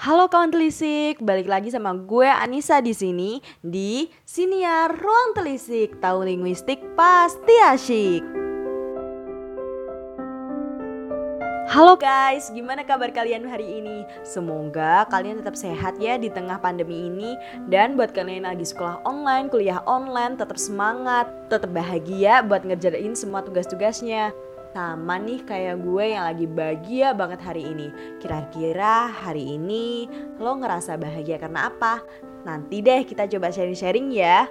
Halo kawan telisik, balik lagi sama gue Anissa di sini di Siniar Ruang Telisik. Tahu linguistik pasti asyik. Halo guys, gimana kabar kalian hari ini? Semoga kalian tetap sehat ya di tengah pandemi ini Dan buat kalian yang lagi sekolah online, kuliah online, tetap semangat Tetap bahagia buat ngerjain semua tugas-tugasnya sama nih kayak gue yang lagi bahagia banget hari ini. Kira-kira hari ini lo ngerasa bahagia karena apa? Nanti deh kita coba sharing-sharing ya.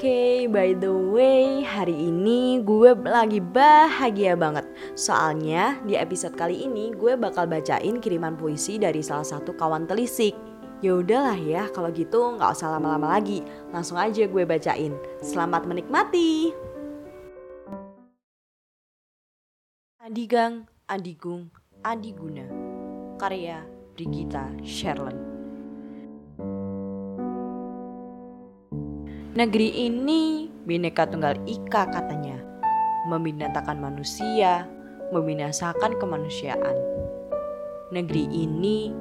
Oke, okay, by the way, hari ini gue lagi bahagia banget. Soalnya di episode kali ini gue bakal bacain kiriman puisi dari salah satu kawan telisik. Ya udahlah ya, kalau gitu nggak usah lama-lama lagi. Langsung aja gue bacain. Selamat menikmati. Adigang, Adigung, Adiguna. Karya Brigita Sherlin Negeri ini bineka tunggal ika katanya. Membinasakan manusia, membinasakan kemanusiaan. Negeri ini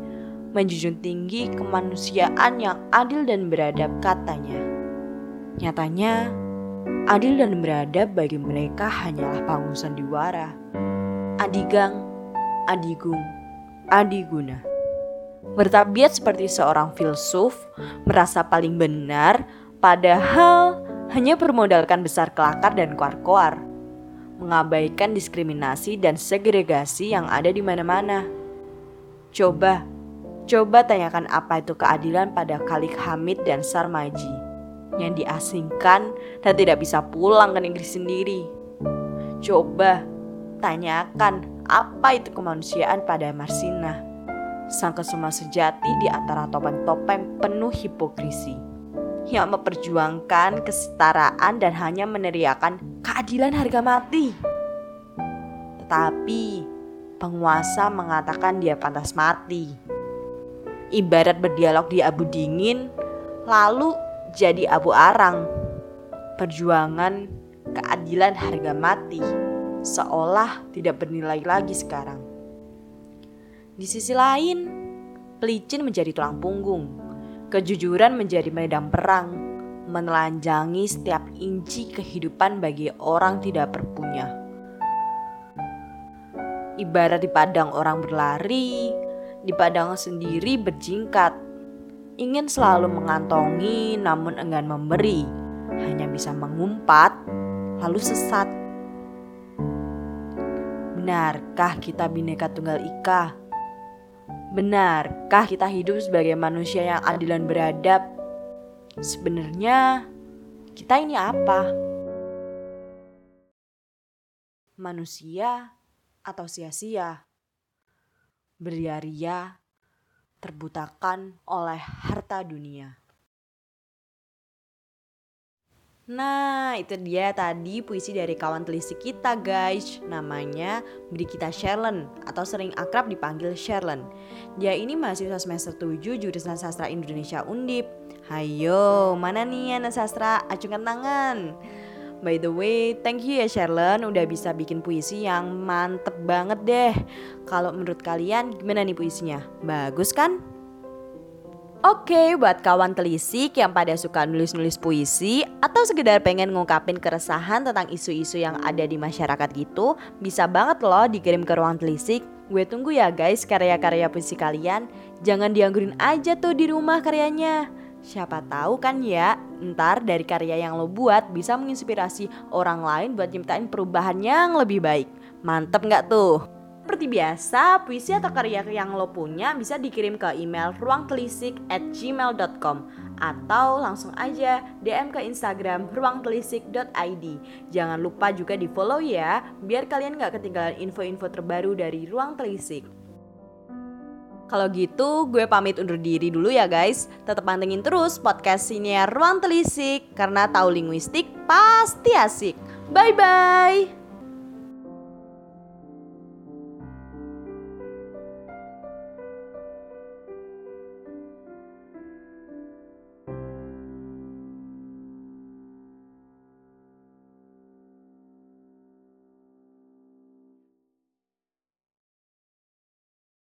menjunjung tinggi kemanusiaan yang adil dan beradab katanya. Nyatanya, adil dan beradab bagi mereka hanyalah panggung sandiwara Adigang, Adigung, Adiguna. Bertabiat seperti seorang filsuf, merasa paling benar, padahal hanya bermodalkan besar kelakar dan koar-koar. Mengabaikan diskriminasi dan segregasi yang ada di mana-mana. Coba, coba tanyakan apa itu keadilan pada Khalid Hamid dan Sarmaji yang diasingkan dan tidak bisa pulang ke negeri sendiri. Coba Tanyakan apa itu kemanusiaan pada Marsina. Sang kesuma sejati di antara topeng-topeng penuh hipokrisi. Yang memperjuangkan kesetaraan dan hanya meneriakan keadilan harga mati. Tetapi penguasa mengatakan dia pantas mati. Ibarat berdialog di abu dingin, lalu jadi abu arang. Perjuangan keadilan harga mati seolah tidak bernilai lagi sekarang. Di sisi lain, pelicin menjadi tulang punggung, kejujuran menjadi medan perang, menelanjangi setiap inci kehidupan bagi orang tidak berpunya. Ibarat di padang orang berlari, di padang sendiri berjingkat, ingin selalu mengantongi namun enggan memberi, hanya bisa mengumpat lalu sesat. Benarkah kita bineka tunggal ika? Benarkah kita hidup sebagai manusia yang adil dan beradab? Sebenarnya kita ini apa? Manusia atau sia-sia? Beria-ria, terbutakan oleh harta dunia. Nah, itu dia tadi puisi dari kawan telisik kita guys. Namanya Brigita Sherlin atau sering akrab dipanggil Sherlin. Dia ini mahasiswa semester 7 jurusan sastra Indonesia Undip. Hayo, mana nih anak sastra? Acungkan tangan. By the way, thank you ya Sherlin udah bisa bikin puisi yang mantep banget deh. Kalau menurut kalian gimana nih puisinya? Bagus kan? Oke, buat kawan telisik yang pada suka nulis-nulis puisi atau sekedar pengen ngungkapin keresahan tentang isu-isu yang ada di masyarakat gitu, bisa banget loh dikirim ke ruang telisik. Gue tunggu ya guys karya-karya puisi kalian. Jangan dianggurin aja tuh di rumah karyanya. Siapa tahu kan ya, ntar dari karya yang lo buat bisa menginspirasi orang lain buat nyiptain perubahan yang lebih baik. Mantep nggak tuh? Seperti biasa, puisi atau karya yang lo punya bisa dikirim ke email ruangtelisik at gmail.com atau langsung aja DM ke Instagram ruangtelisik.id. Jangan lupa juga di follow ya, biar kalian gak ketinggalan info-info terbaru dari Ruang Telisik. Kalau gitu, gue pamit undur diri dulu ya guys. Tetap pantengin terus podcast siniar Ruang Telisik, karena tahu linguistik pasti asik. Bye-bye!